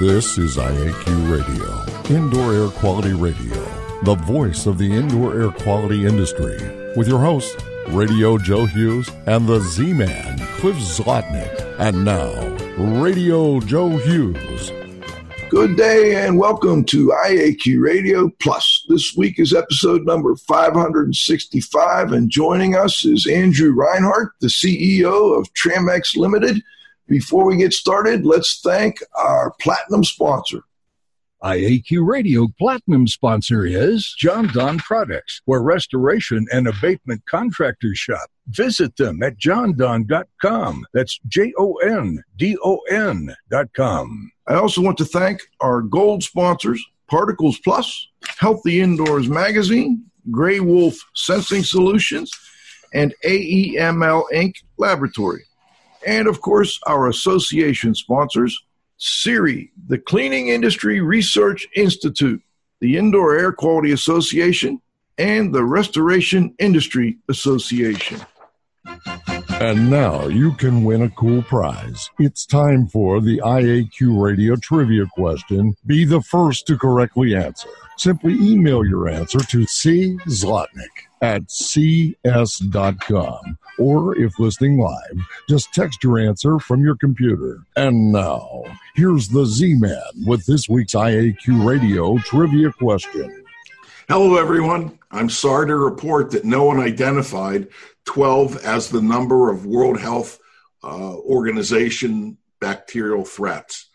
This is IAQ Radio, Indoor Air Quality Radio, the voice of the indoor air quality industry, with your hosts, Radio Joe Hughes and the Z Man, Cliff Zlotnick. And now, Radio Joe Hughes. Good day and welcome to IAQ Radio Plus. This week is episode number 565, and joining us is Andrew Reinhardt, the CEO of Tramex Limited. Before we get started, let's thank our platinum sponsor. IAQ Radio Platinum sponsor is Jon-Don Products, where restoration and abatement contractors shop. Visit them at jondon.com. That's J O N D O N.com. I also want to thank our gold sponsors Particles Plus, Healthy Indoors Magazine, Gray Wolf Sensing Solutions, and AEML Inc. Laboratory. And of course, our association sponsors CIRI, the Cleaning Industry Research Institute, the Indoor Air Quality Association, and the Restoration Industry Association. And now you can win a cool prize. It's time for the IAQ Radio Trivia question. Be the first to correctly answer. Simply email your answer to C. At cs.com. Or if listening live, just text your answer from your computer. And now, here's the Z Man with this week's IAQ Radio Trivia question. Hello, everyone. I'm sorry to report that no one identified 12 as the number of World Health uh, Organization bacterial threats.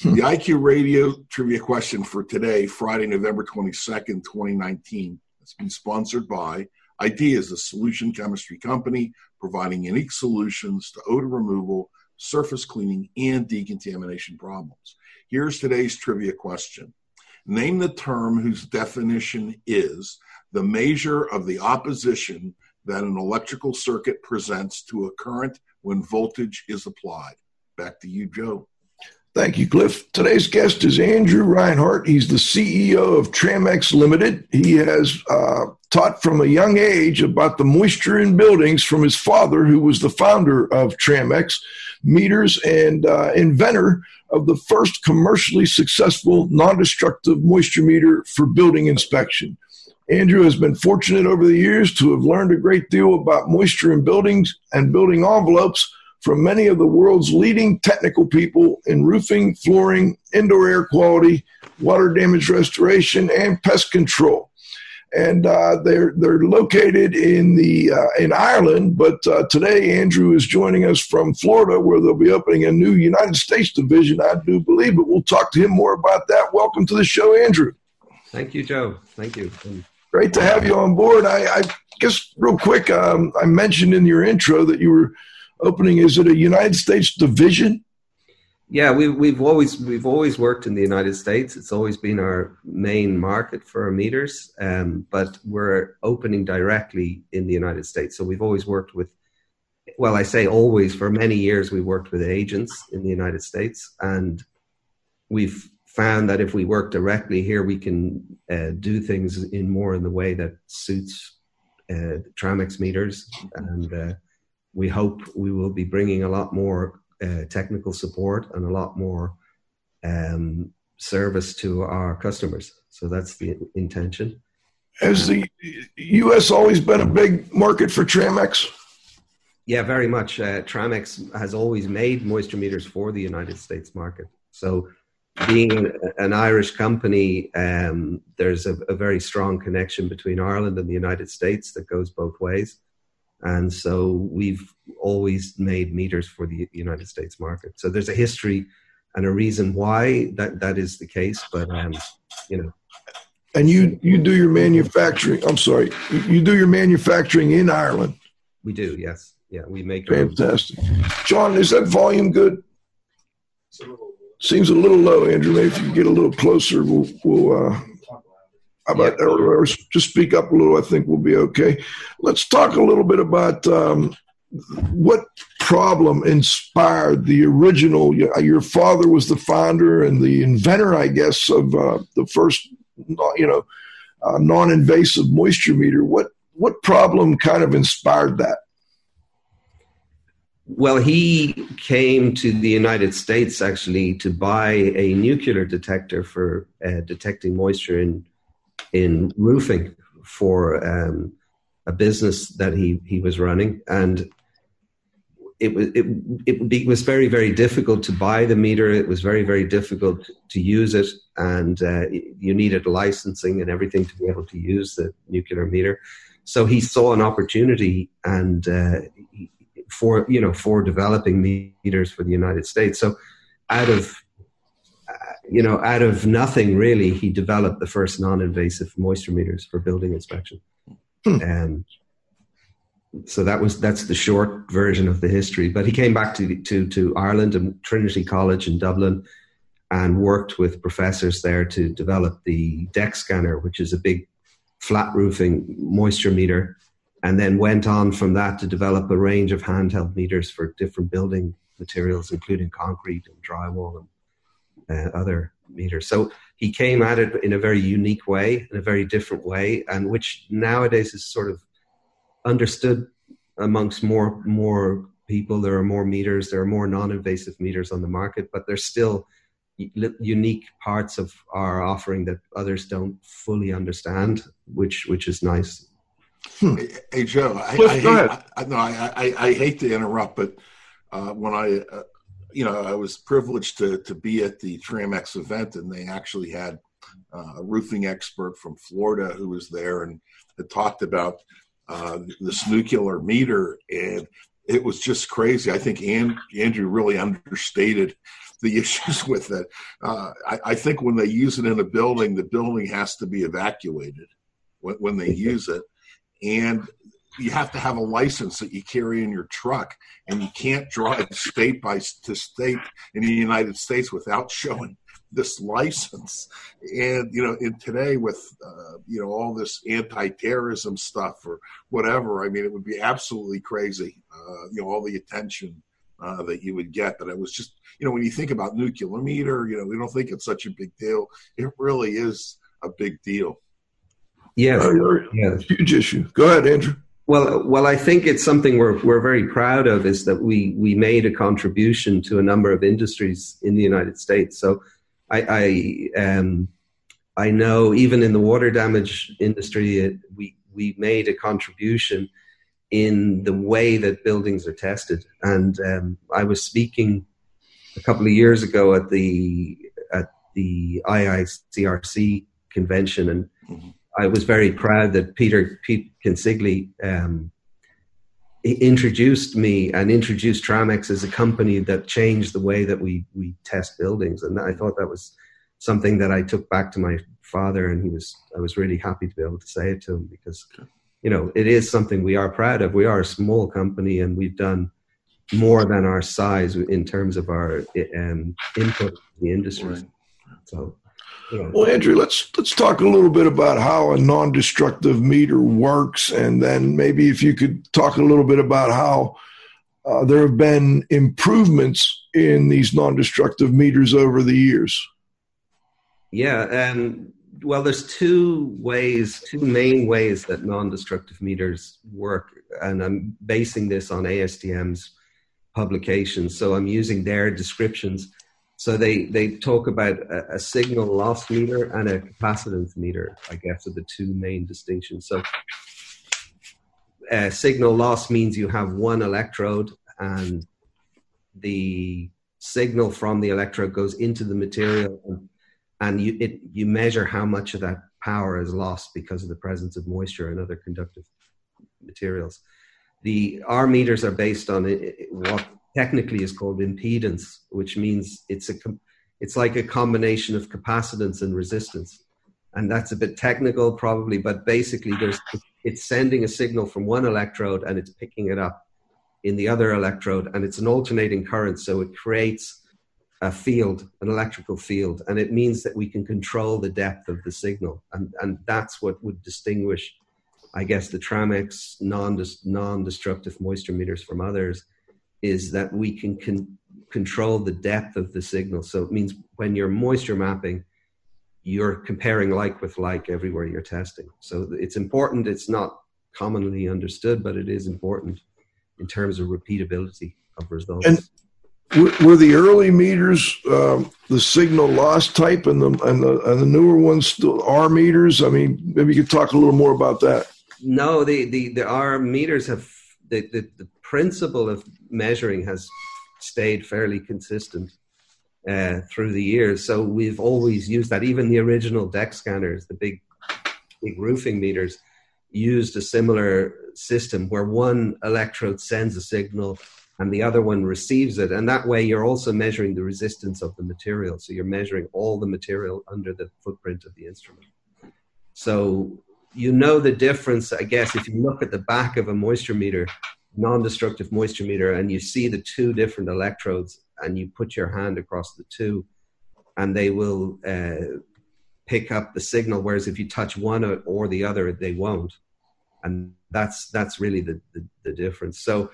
Hmm. The IQ Radio trivia question for today, Friday, November 22nd, 2019, has been sponsored by Ideas, a solution chemistry company providing unique solutions to odor removal, surface cleaning, and decontamination problems. Here's today's trivia question Name the term whose definition is the measure of the opposition that an electrical circuit presents to a current when voltage is applied. Back to you, Joe. Thank you, Cliff. Today's guest is Andrew Reinhardt. He's the CEO of Tramex Limited. He has uh, taught from a young age about the moisture in buildings from his father, who was the founder of Tramex Meters and uh, inventor of the first commercially successful non destructive moisture meter for building inspection. Andrew has been fortunate over the years to have learned a great deal about moisture in buildings and building envelopes from many of the world's leading technical people in roofing, flooring, indoor air quality, water damage restoration, and pest control. And uh, they're they're located in the uh, in Ireland, but uh, today Andrew is joining us from Florida, where they'll be opening a new United States division, I do believe. But we'll talk to him more about that. Welcome to the show, Andrew. Thank you, Joe. Thank you. Great to have you on board. I, I guess real quick, um, I mentioned in your intro that you were opening. Is it a United States division? Yeah, we, we've always we've always worked in the United States. It's always been our main market for our meters, um, but we're opening directly in the United States. So we've always worked with, well, I say always. For many years, we worked with agents in the United States, and we've found that if we work directly here, we can uh, do things in more in the way that suits uh, Tramex meters, and uh, we hope we will be bringing a lot more uh, technical support and a lot more um, service to our customers. So that's the intention. Has the U.S. always been a big market for Tramex? Yeah, very much. Uh, Tramex has always made moisture meters for the United States market. So being an Irish company, um, there's a, a, very strong connection between Ireland and the United States that goes both ways. And so we've always made meters for the United States market. So there's a history and a reason why that, that is the case. But, um, you know. And you, you do your manufacturing, I'm sorry, you do your manufacturing in Ireland. We do, yes. Yeah, we make. Fantastic. John, is that volume good? Seems a little low, Andrew. Maybe if you get a little closer, we'll, we'll uh, how about or, or just speak up a little? I think we'll be okay. Let's talk a little bit about um, what problem inspired the original. Your father was the founder and the inventor, I guess, of uh, the first, you know, uh, non-invasive moisture meter. What what problem kind of inspired that? Well, he came to the United States actually to buy a nuclear detector for uh, detecting moisture in in roofing for um, a business that he he was running, and it was it, it was very very difficult to buy the meter. It was very very difficult to use it, and uh, you needed licensing and everything to be able to use the nuclear meter. So he saw an opportunity, and uh, for you know for developing meters for the United States. So out of you know out of nothing really, he developed the first non-invasive moisture meters for building inspection. Hmm. And so that was that's the short version of the history. But he came back to to to Ireland and Trinity College in Dublin and worked with professors there to develop the deck scanner, which is a big flat roofing moisture meter and then went on from that to develop a range of handheld meters for different building materials, including concrete and drywall and uh, other meters. So he came at it in a very unique way, in a very different way, and which nowadays is sort of understood amongst more more people. There are more meters, there are more non-invasive meters on the market, but there's still unique parts of our offering that others don't fully understand, which which is nice Hmm. Hey, hey, Joe, I, I, hate, I, no, I, I, hate to interrupt, but uh, when I, uh, you know, I was privileged to, to be at the Tramex event, and they actually had uh, a roofing expert from Florida who was there and had talked about uh, this nuclear meter, and it was just crazy. I think Andrew really understated the issues with it. Uh, I, I, think when they use it in a building, the building has to be evacuated when, when they use it and you have to have a license that you carry in your truck and you can't drive state by to state in the united states without showing this license. And you know in today with uh, you know all this anti-terrorism stuff or whatever i mean it would be absolutely crazy uh, you know all the attention uh, that you would get. But it was just you know when you think about nuclear meter you know we don't think it's such a big deal. It really is a big deal. Yeah, uh, yeah, huge issue. Go ahead, Andrew. Well, well, I think it's something we're we're very proud of is that we we made a contribution to a number of industries in the United States. So, I I, um, I know even in the water damage industry, it, we we made a contribution in the way that buildings are tested. And um, I was speaking a couple of years ago at the at the IICRC convention, and mm-hmm. I was very proud that Peter Pete Consigli um, introduced me and introduced Tramex as a company that changed the way that we we test buildings, and I thought that was something that I took back to my father, and he was I was really happy to be able to say it to him because you know it is something we are proud of. We are a small company, and we've done more than our size in terms of our um, input in the industry. Right. So well, Andrew, let's let's talk a little bit about how a non-destructive meter works, and then maybe if you could talk a little bit about how uh, there have been improvements in these non-destructive meters over the years. Yeah, and well, there's two ways, two main ways that non-destructive meters work, and I'm basing this on ASTM's publications. So I'm using their descriptions so they, they talk about a, a, signal loss meter and a capacitance meter, I guess, are the two main distinctions. So uh, signal loss means you have one electrode and the signal from the electrode goes into the material and, and you, it, you measure how much of that power is lost because of the presence of moisture and other conductive materials. The R meters are based on it, what technically is called impedance, which means it's a it's like a combination of capacitance and resistance. And that's a bit technical, probably, but basically, there's it's sending a signal from one electrode and it's picking it up in the other electrode, and it's an alternating current, so it creates a field, an electrical field, and it means that we can control the depth of the signal, and and that's what would distinguish, I guess, the Tramex non non-destructive moisture meters from others is that we can con- control the depth of the signal. So it means when you're moisture mapping, you're comparing like with like everywhere you're testing. So it's important. It's not commonly understood, but it is important in terms of repeatability of results. And were, the early meters um, the signal loss type, and the and the and the newer ones still are meters? I mean, maybe you could talk a little more about that. No, the the, the our meters have the, the, the principle of measuring has stayed fairly consistent uh, through the years. So we've always used that. Even the original deck scanners, the big big roofing meters, used a similar system where one electrode sends a signal and the other one receives it. And that way, you're also measuring the resistance of the material. So you're measuring all the material under the footprint of the instrument. So you know the difference, I guess, if you look at the back of a moisture meter, non destructive moisture meter, and you see the two different electrodes, and you put your hand across the two, and they will uh, pick up the signal. Whereas if you touch one or the other, they won't. And that's that's really the, the, the difference. So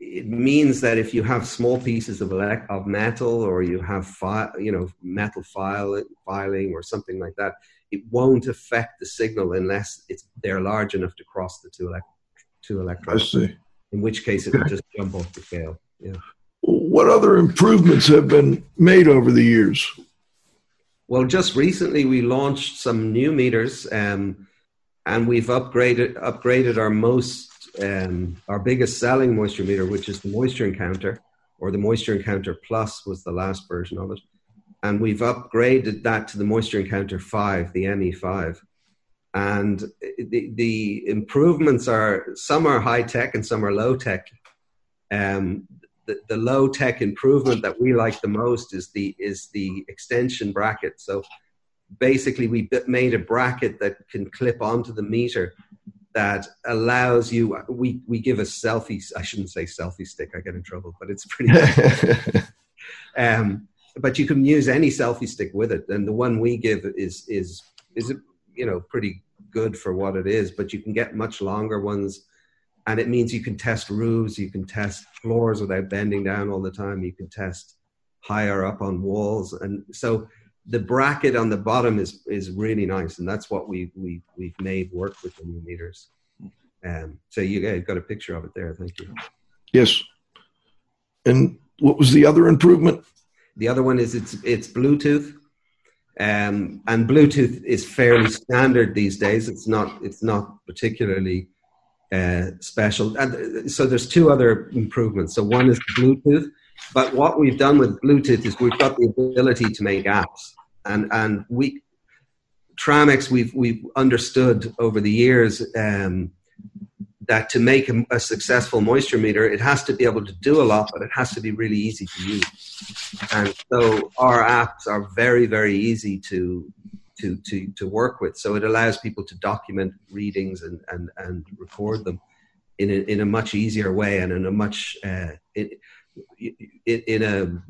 it means that if you have small pieces of elect- of metal or you have fi- you know metal file filing or something like that, it won't affect the signal unless it's they're large enough to cross the two elect- two electrons. I see. In which case, it will just jump off the scale. Yeah. What other improvements have been made over the years? Well, just recently we launched some new meters, um, and we've upgraded upgraded our most um, our biggest selling moisture meter, which is the Moisture Encounter, or the Moisture Encounter Plus was the last version of it. And we've upgraded that to the Moisture Encounter 5, the ME5. And the, the improvements are some are high tech and some are low tech. Um, the, the low tech improvement that we like the most is the is the extension bracket. So basically, we made a bracket that can clip onto the meter that allows you we we give a selfie i shouldn't say selfie stick i get in trouble but it's pretty um, but you can use any selfie stick with it and the one we give is is is you know pretty good for what it is but you can get much longer ones and it means you can test roofs you can test floors without bending down all the time you can test higher up on walls and so the bracket on the bottom is is really nice, and that's what we we we've made work with the new meters. Um, so you guys got a picture of it there. Thank you. Yes. And what was the other improvement? The other one is it's it's Bluetooth, um, and Bluetooth is fairly standard these days. It's not it's not particularly uh, special. And so there's two other improvements. So one is Bluetooth, but what we've done with Bluetooth is we've got the ability to make apps and and we Tramex we've we've understood over the years um, that to make a, a, successful moisture meter, it has to be able to do a lot, but it has to be really easy to use. And so our apps are very very easy to to to to work with. So it allows people to document readings and and and record them in a, in a much easier way and in a much uh, in, in a,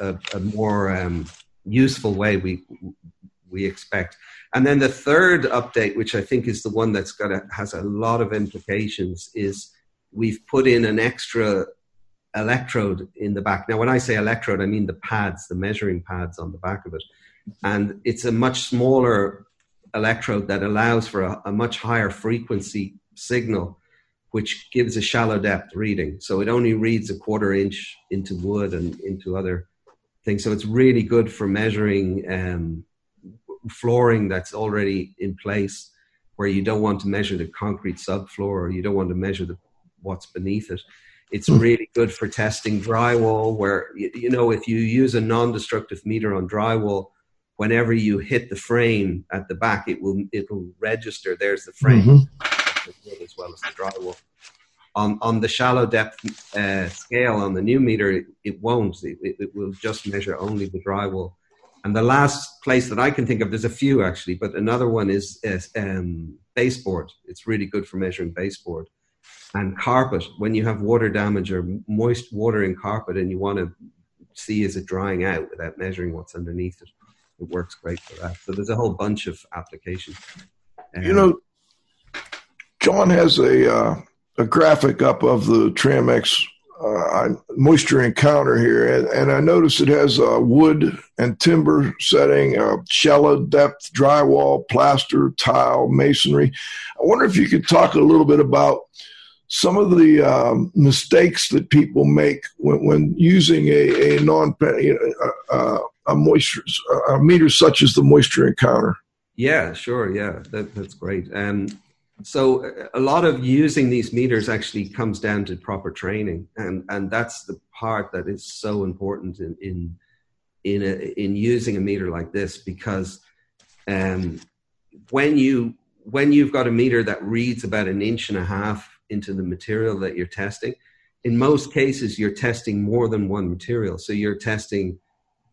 a, a more um, useful way we we expect. And then the third update, which I think is the one that's got a, has a lot of implications, is we've put in an extra electrode in the back. Now, when I say electrode, I mean the pads, the measuring pads on the back of it, and it's a much smaller electrode that allows for a, a much higher frequency signal which gives a shallow depth reading. So it only reads a quarter inch into wood and into other things. So it's really good for measuring um, flooring that's already in place, where you don't want to measure the concrete subfloor or you don't want to measure the, what's beneath it. It's hmm. really good for testing drywall, where you, you know if you use a non-destructive meter on drywall, whenever you hit the frame at the back, it will it will register. There's the frame mm-hmm. as well as the drywall on on the shallow depth uh, scale on the new meter, it, it won't. It, it, will just measure only the drywall. And the last place that I can think of, there's a few actually, but another one is, is um, baseboard. It's really good for measuring baseboard. And carpet, when you have water damage or moist water in carpet and you want to see is it drying out without measuring what's underneath it, it works great for that. So there's a whole bunch of applications. Um, you know, John has a uh, a graphic up of the Tramex uh, moisture encounter here, and, and, I notice it has a wood and timber setting, a shallow depth drywall, plaster, tile, masonry. I wonder if you could talk a little bit about some of the um, mistakes that people make when, when using a, a non uh, a moisture a meter such as the moisture encounter. Yeah, sure. Yeah, that, that's great. Um, so a lot of using these meters actually comes down to proper training, and and that's the part that is so important in in in, a, in using a meter like this because um, when you when you've got a meter that reads about an inch and a half into the material that you're testing, in most cases you're testing more than one material. So you're testing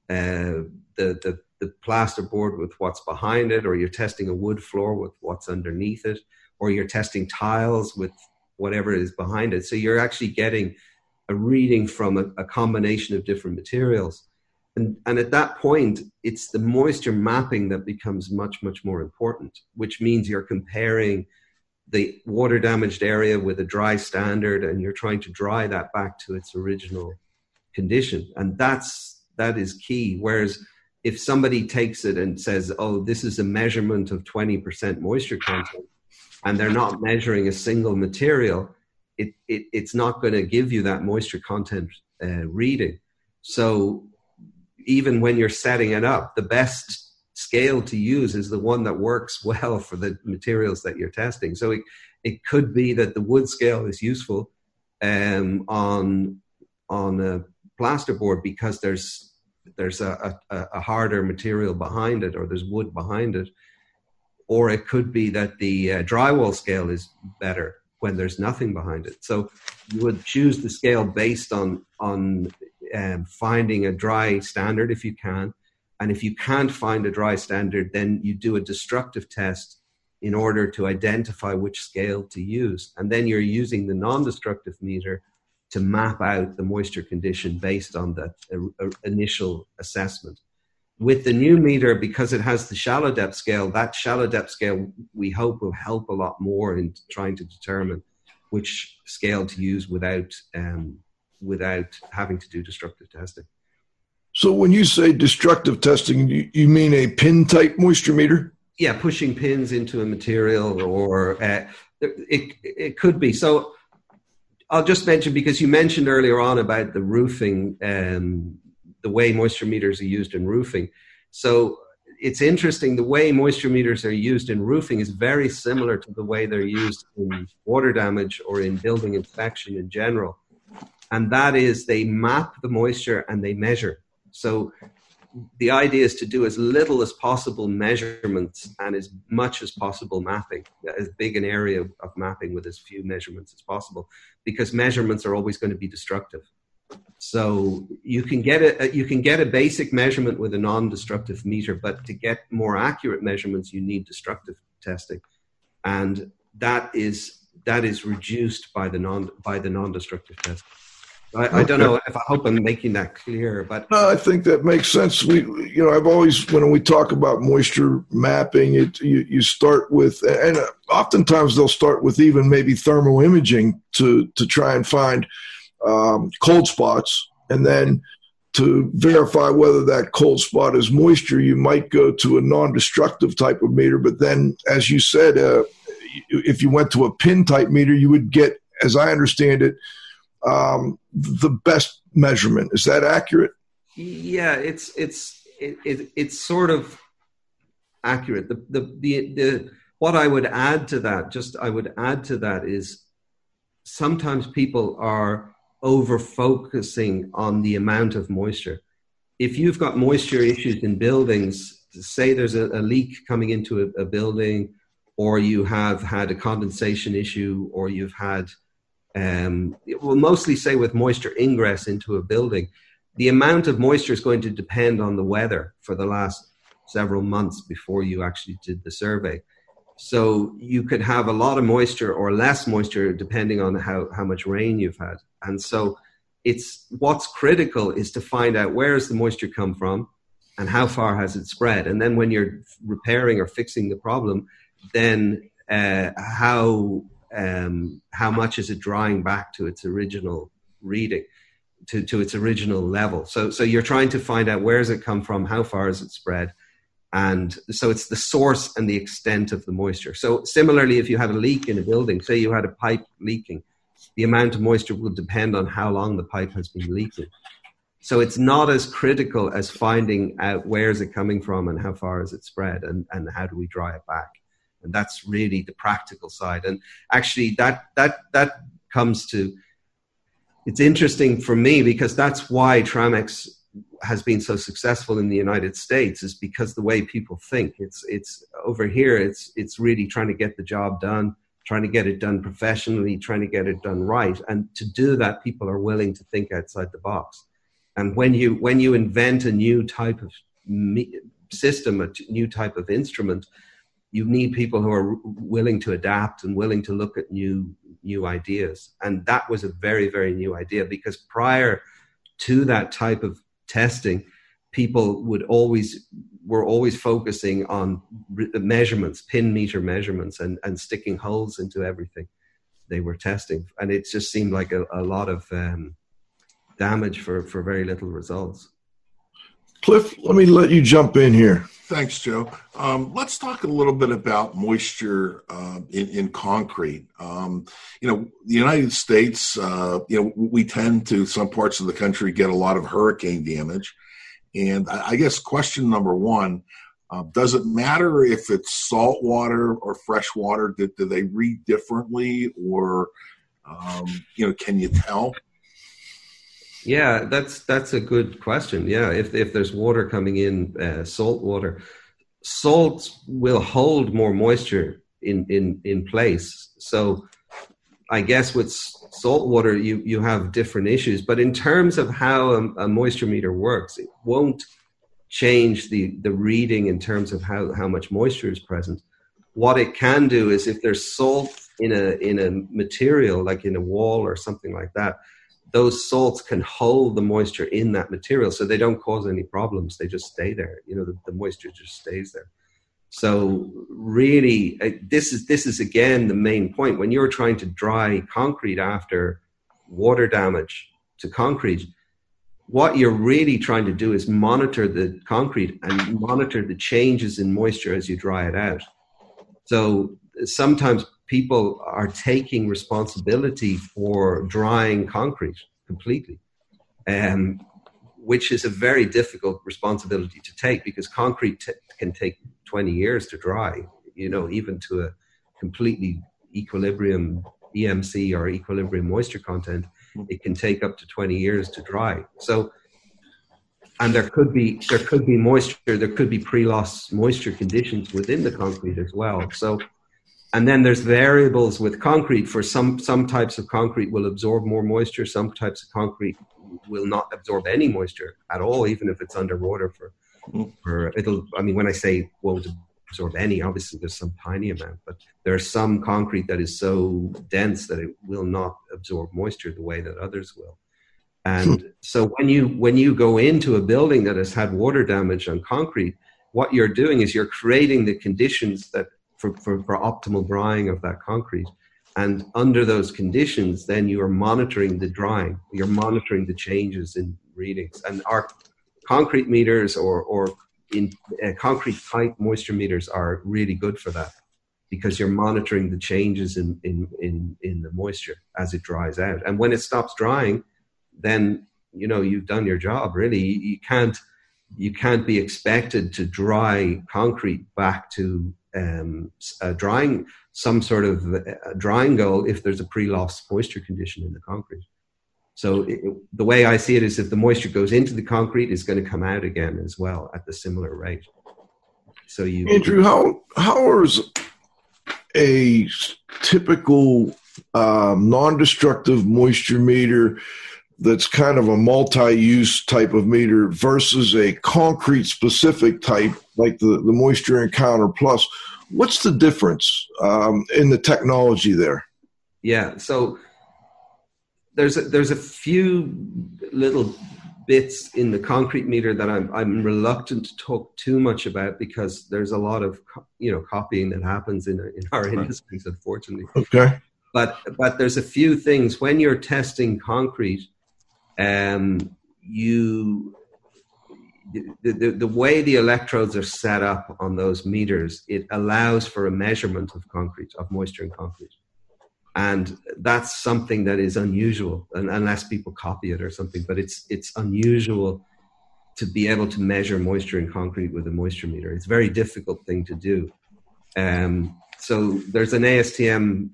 uh, the, the the plasterboard with what's behind it, or you're testing a wood floor with what's underneath it, or you're testing tiles with whatever is behind it. So you're actually getting a reading from a, a combination of different materials. And, and at that point, it's the moisture mapping that becomes much, much more important, which means you're comparing the water damaged area with a dry standard and you're trying to dry that back to its original condition. And that's, that is key. Whereas if somebody takes it and says, oh, this is a measurement of 20% moisture content, and they're not measuring a single material, it, it, it's not going to give you that moisture content uh, reading. So even when you're setting it up, the best scale to use is the one that works well for the materials that you're testing. So it, it could be that the wood scale is useful um, on on a plasterboard because there's there's a, a, a, harder material behind it or there's wood behind it. Or it could be that the uh, drywall scale is better when there's nothing behind it. So you would choose the scale based on on um, finding a dry standard if you can. And if you can't find a dry standard, then you do a destructive test in order to identify which scale to use. And then you're using the non destructive meter to map out the moisture condition based on uh, uh, initial assessment. With the new meter, because it has the shallow depth scale, that shallow depth scale we hope will help a lot more in trying to determine which scale to use without um, without having to do destructive testing. So when you say destructive testing, you, you mean a pin type moisture meter? Yeah, pushing pins into a material, or uh, it it could be. So I'll just mention because you mentioned earlier on about the roofing, um, the way moisture meters are used in roofing. So it's interesting. The way moisture meters are used in roofing is very similar to the way they're used in water damage or in building inspection in general and that is they map the moisture and they measure. So the idea is to do as little as possible measurements and as much as possible mapping, as big an area of mapping with as few measurements as possible, because measurements are always going to be destructive. So you can get a you can get a basic measurement with a non-destructive meter, but to get more accurate measurements, you need destructive testing, and that is that is reduced by the non by the non-destructive test. I, I, don't know if I hope I'm making that clear, but no, I think that makes sense. We, you know, I've always when we talk about moisture mapping, it you, you start with, and uh, oftentimes they'll start with even maybe thermal imaging to to try and find um, cold spots, and then to verify whether that cold spot is moisture, you might go to a non-destructive type of meter. But then, as you said, uh, if you went to a pin type meter, you would get, as I understand it um, the best measurement. Is that accurate? Yeah, it's it's it, it, it's sort of accurate. The, the the the what I would add to that, just I would add to that is sometimes people are over focusing on the amount of moisture. If you've got moisture issues in buildings, say there's a, a leak coming into a, a building, or you have had a condensation issue, or you've had um, we'll mostly say with moisture ingress into a building, the amount of moisture is going to depend on the weather for the last several months before you actually did the survey. So you could have a lot of moisture or less moisture depending on how, how much rain you've had. And so it's what's critical is to find out where has the moisture come from and how far has it spread. And then when you're repairing or fixing the problem, then uh, how um, how much is it drawing back to its original reading, to, to its original level. So, so you're trying to find out where has it come from, how far has it spread, and so it's the source and the extent of the moisture. So similarly, if you had a leak in a building, say you had a pipe leaking, the amount of moisture will depend on how long the pipe has been leaking. So it's not as critical as finding out where is it coming from and how far is it spread and, and how do we dry it back. And that's really the practical side. And actually that that that comes to it's interesting for me because that's why Tramex has been so successful in the United States is because the way people think. It's it's over here. It's it's really trying to get the job done, trying to get it done professionally, trying to get it done right. And to do that, people are willing to think outside the box. And when you when you invent a new type of system, a new type of instrument, you need people who are willing to adapt and willing to look at new new ideas. And that was a very very new idea because prior to that type of testing, people would always were always focusing on measurements, pin meter measurements, and and sticking holes into everything they were testing, and it just seemed like a, a lot of um, damage for for very little results. Cliff, let me let you jump in here. Thanks, Joe. Um, let's talk a little bit about moisture uh, in, in, concrete. Um, you know, the United States, uh, you know, we tend to, some parts of the country, get a lot of hurricane damage. And I, guess question number one uh, does it matter if it's salt water or fresh water? Do, do they read differently or, um, you know, can you tell? Yeah, that's that's a good question. Yeah, if if there's water coming in, uh, salt water, salt will hold more moisture in in in place. So, I guess with salt water, you you have different issues. But in terms of how a, a moisture meter works, it won't change the the reading in terms of how how much moisture is present. What it can do is if there's salt in a in a material like in a wall or something like that those salts can hold the moisture in that material so they don't cause any problems they just stay there you know the, the moisture just stays there so really uh, this is this is again the main point. When you're trying to dry concrete after water damage to concrete what you're really trying to do is monitor the concrete and monitor the changes in moisture as you dry it out. So sometimes people are taking responsibility for drying concrete completely, um, which is a very difficult responsibility to take because concrete t- can take 20 years to dry, you know, even to a completely equilibrium EMC or equilibrium moisture content, it can take up to 20 years to dry. So, and there could be there could be moisture, there could be pre-loss moisture conditions within the concrete as well. So and then there's variables with concrete for some some types of concrete will absorb more moisture some types of concrete will not absorb any moisture at all even if it's underwater for for it'll i mean when i say won't absorb any obviously there's some tiny amount but there's some concrete that is so dense that it will not absorb moisture the way that others will and hmm. so when you when you go into a building that has had water damage on concrete what you're doing is you're creating the conditions that for, for, for optimal drying of that concrete. And under those conditions, then you are monitoring the drying, you're monitoring the changes in readings. And our concrete meters or, or in uh, concrete type moisture meters are really good for that because you're monitoring the changes in, in, in, in the moisture as it dries out. And when it stops drying, then you know you've done your job really. You can't you can't be expected to dry concrete back to um, drying some sort of drying goal if there's a pre-loss moisture condition in the concrete. So it, the way I see it is, if the moisture goes into the concrete, it's going to come out again as well at the similar rate. So you, Andrew, how how is a typical um, non-destructive moisture meter that's kind of a multi-use type of meter versus a concrete specific type like the, the moisture encounter plus what's the difference um, in the technology there? Yeah so there's a, there's a few little bits in the concrete meter that I'm, I'm reluctant to talk too much about because there's a lot of you know copying that happens in, in our industries unfortunately. Okay. But but there's a few things when you're testing concrete um, you the, the, the, way the electrodes are set up on those meters, it allows for a measurement of concrete, of moisture in concrete. and that's something that is unusual and, unless people copy it or something but it's it's unusual to be able to measure moisture in concrete with a moisture meter it's a very difficult thing to do um, so there's an astm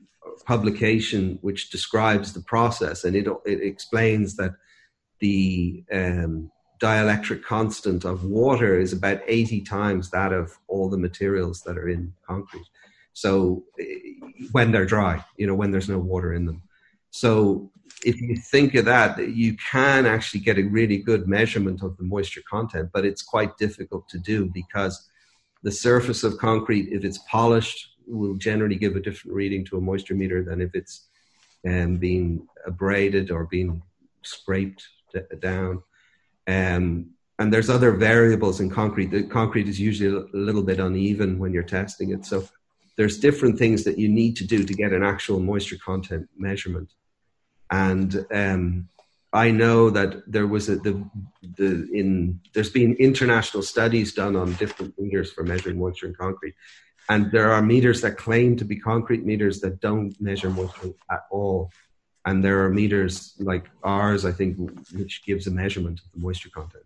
publication which describes the process and it, it explains that the um, dielectric constant of water is about 80 times that of all the materials that are in concrete so when they're dry, you know, when there's no water in them. So if you think of that, you can actually get a really good measurement of the moisture content, but it's quite difficult to do because the surface of concrete, if it's polished, will generally give a different reading to a moisture meter than if it's um, being abraded or being scraped down. Um, and there's other variables in concrete. The concrete is usually a little bit uneven when you're testing it. So there's different things that you need to do to get an actual moisture content measurement. And um, I know that there was a, the the in there's been international studies done on different meters for measuring moisture in concrete, and there are meters that claim to be concrete meters that don't measure moisture at all, and there are meters like ours, I think, which gives a measurement of the moisture content.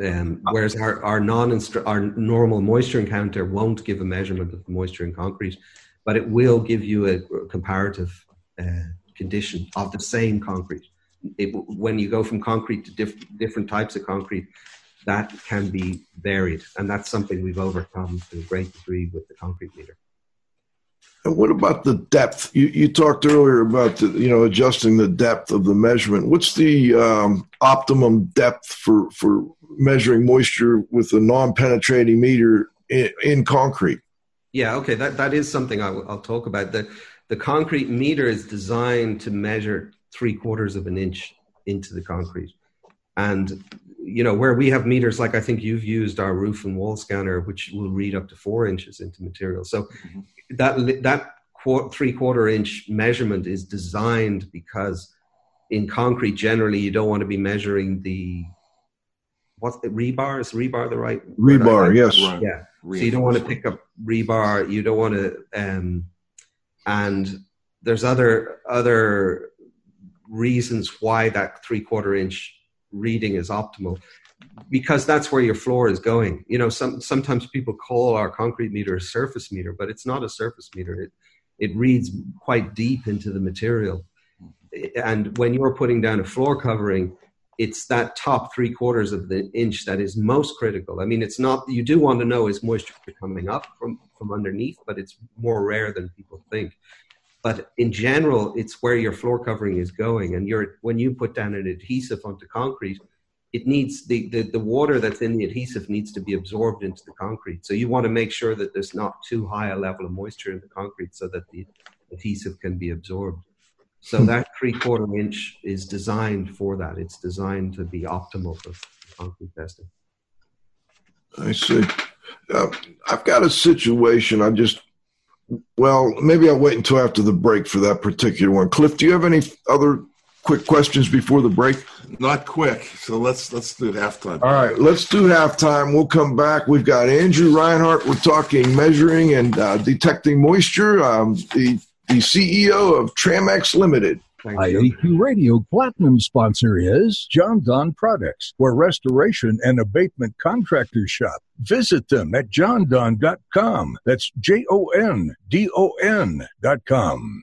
Um, whereas our, our non our normal moisture encounter won't give a measurement of the moisture in concrete, but it will give you a, comparative uh, condition of the same concrete. It, when you go from concrete to diff, different types of concrete, that can be varied, and that's something we've overcome to a great degree with the concrete meter. And what about the depth? You, you talked earlier about the, you know adjusting the depth of the measurement. What's the um, optimum depth for for measuring moisture with a non-penetrating meter in, in concrete? Yeah, okay, that, that is something I'll, I'll talk about. The the concrete meter is designed to measure three quarters of an inch into the concrete, and you know where we have meters like I think you've used our roof and wall scanner, which will read up to four inches into material. So that that three quarter inch measurement is designed because in concrete generally you don't want to be measuring the what rebar? Is rebar the right rebar yes. Right. yeah. So you don't want to pick up rebar you don't want to um and there's other other reasons why that three quarter inch reading is optimal because that's where your floor is going you know some sometimes people call our concrete meter a surface meter but it's not a surface meter it it reads quite deep into the material and when you're putting down a floor covering it's that top three quarters of the inch that is most critical. I mean, it's not, you do want to know is moisture coming up from, from underneath, but it's more rare than people think. But in general, it's where your floor covering is going. And you're, when you put down an adhesive onto concrete, it needs the, the, the water that's in the adhesive needs to be absorbed into the concrete. So you want to make sure that there's not too high a level of moisture in the concrete so that the adhesive can be absorbed. So hmm. that three quarter inch is designed for that. It's designed to be optimal for concrete testing. I see. Uh, I've got a situation. I just, well, maybe I'll wait until after the break for that particular one. Cliff, do you have any other quick questions before the break? Not quick. So let's let's do halftime. All right, let's do halftime. We'll come back. We've got Andrew Reinhardt. We're talking measuring and uh, detecting moisture. Um, the the CEO of Tramex Limited. IAQ Radio Platinum sponsor is Jon-Don Products, where restoration and abatement contractors shop. Visit them at jondon.com. That's J O N D O N.com.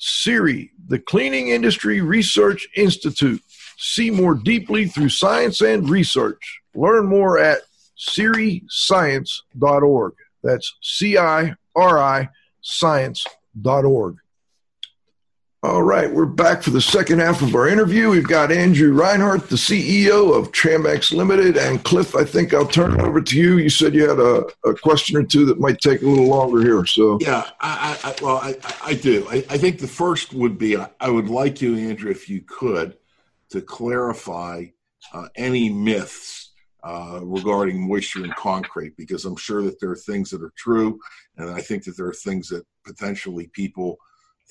CIRI, the Cleaning Industry Research Institute. See more deeply through science and research. Learn more at ciriscience.org. That's C I R I science.org. All right, we're back for the second half of our interview. We've got Andrew Rynhart, the CEO of Tramex Limited, and Cliff. I think I'll turn it over to you. You said you had a, a question or two that might take a little longer here. So yeah, I, I well, I, I do. I, I, think the first would be I would like you, Andrew, if you could, to clarify uh, any myths uh, regarding moisture in concrete, because I'm sure that there are things that are true, and I think that there are things that potentially people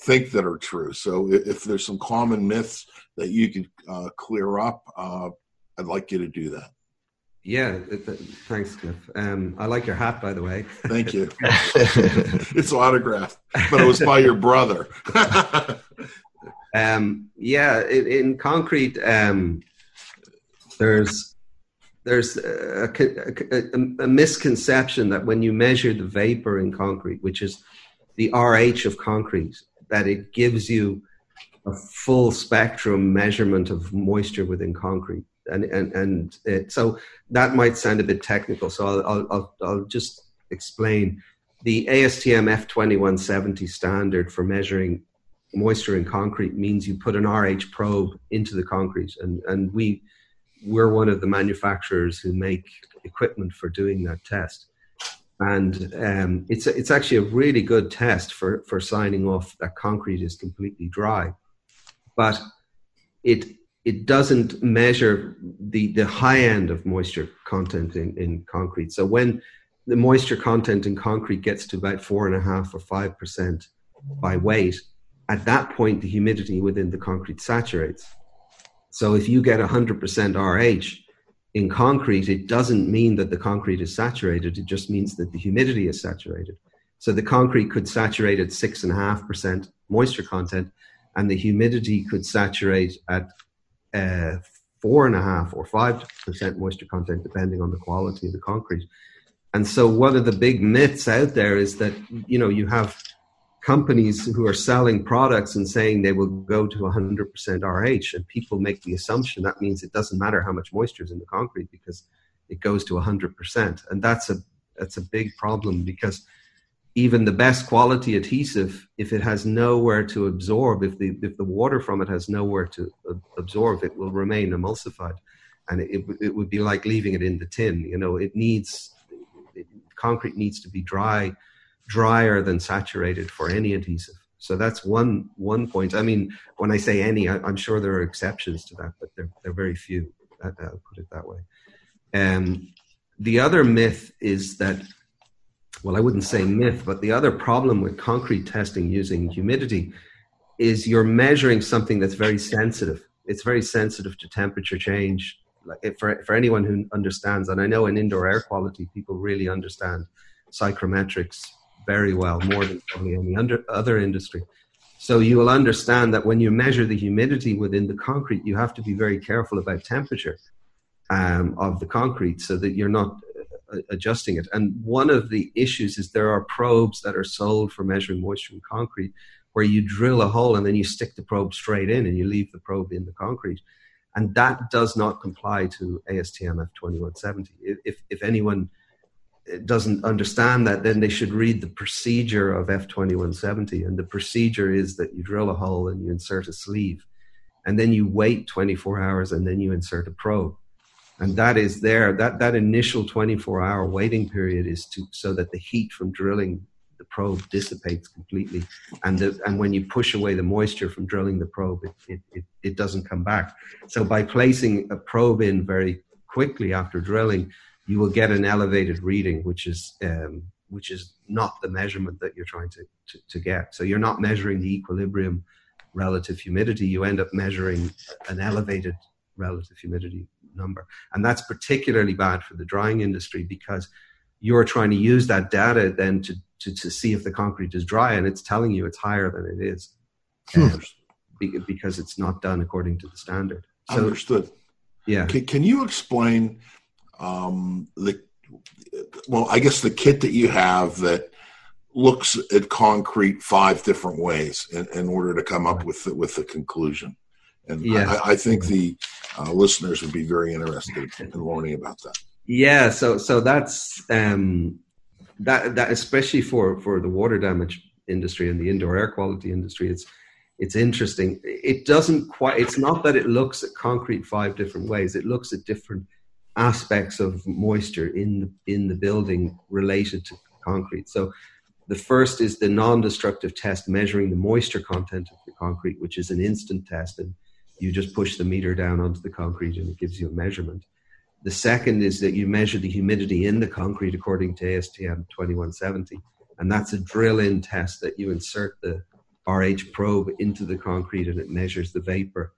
think that are true. So if there's some common myths that you could uh, clear up, uh, I'd like you to do that. Yeah, thanks, Cliff. Um, I like your hat, by the way. Thank you. it's autographed, but it was by your brother. um, yeah, in, in concrete, um, there's there's a, a, a, misconception that when you measure the vapor in concrete, which is the RH of concrete, that it gives you a full spectrum measurement of moisture within concrete. And, and, and it, so that might sound a bit technical. So I'll, I'll, I'll just explain. The ASTM F2170 standard for measuring moisture in concrete means you put an RH probe into the concrete. And, and we, we're one of the manufacturers who make equipment for doing that test and um, it's it's actually a really good test for for signing off that concrete is completely dry, but it it doesn't measure the the high end of moisture content in, in concrete. So when the moisture content in concrete gets to about four and a half or five percent by weight, at that point the humidity within the concrete saturates. So if you get 100% RH, in concrete, it doesn't mean that the concrete is saturated. It just means that the humidity is saturated. So the concrete could saturate at six and a half percent moisture content, and the humidity could saturate at uh, four and a half or five percent moisture content, depending on the quality of the concrete. And so, one of the big myths out there is that you know you have companies who are selling products and saying they will go to 100% RH, and people make the assumption that means it doesn't matter how much moisture is in the concrete because it goes to 100%. And that's a that's a big problem because even the best quality adhesive, if it has nowhere to absorb, if the if the water from it has nowhere to absorb, it will remain emulsified, and it it would be like leaving it in the tin. You know, it needs concrete needs to be dry drier than saturated for any adhesive. So that's one one point. I mean, when I say any, I, am sure there are exceptions to that, but they're they're very few. I'll put it that way. Um, the other myth is that, well, I wouldn't say myth, but the other problem with concrete testing using humidity is you're measuring something that's very sensitive. It's very sensitive to temperature change. Like for for anyone who understands, and I know in indoor air quality, people really understand psychrometrics very well, more than probably any under, other industry. So you will understand that when you measure the humidity within the concrete, you have to be very careful about temperature um, of the concrete so that you're not uh, adjusting it. And one of the issues is there are probes that are sold for measuring moisture in concrete where you drill a hole and then you stick the probe straight in and you leave the probe in the concrete. And that does not comply to ASTM F2170. If, if anyone doesn't understand that, then they should read the procedure of F2170. And the procedure is that you drill a hole and you insert a sleeve, and then you wait 24 hours and then you insert a probe. And that is there. That that initial 24 hour waiting period is to so that the heat from drilling the probe dissipates completely, and the, and when you push away the moisture from drilling the probe, it, it, it, it doesn't come back. So by placing a probe in very quickly after drilling, you will get an elevated reading, which is um, which is not the measurement that you're trying to, to, to get. So you're not measuring the equilibrium relative humidity. You end up measuring an elevated relative humidity number. And that's particularly bad for the drying industry because you're trying to use that data then to, to, to see if the concrete is dry and it's telling you it's higher than it is hmm. um, because it's not done according to the standard. So, Understood. Yeah. Can, can you explain um, the well, I guess the kit that you have that looks at concrete five different ways in, in order to come up with the, with the conclusion. And. I, I, think the uh, listeners would be very interested in learning about that. Yeah, so so that's um, that that especially for for the water damage industry and the indoor air quality industry, it's it's interesting. It doesn't quite. It's not that it looks at concrete five different ways. It looks at different aspects of moisture in the, in the building related to concrete. So the first is the non-destructive test measuring the moisture content of the concrete, which is an instant test, and you just push the meter down onto the concrete and it gives you a measurement. The second is that you measure the humidity in the concrete according to ASTM 2170, and that's a drill-in test that you insert the RH probe into the concrete and it measures the vapor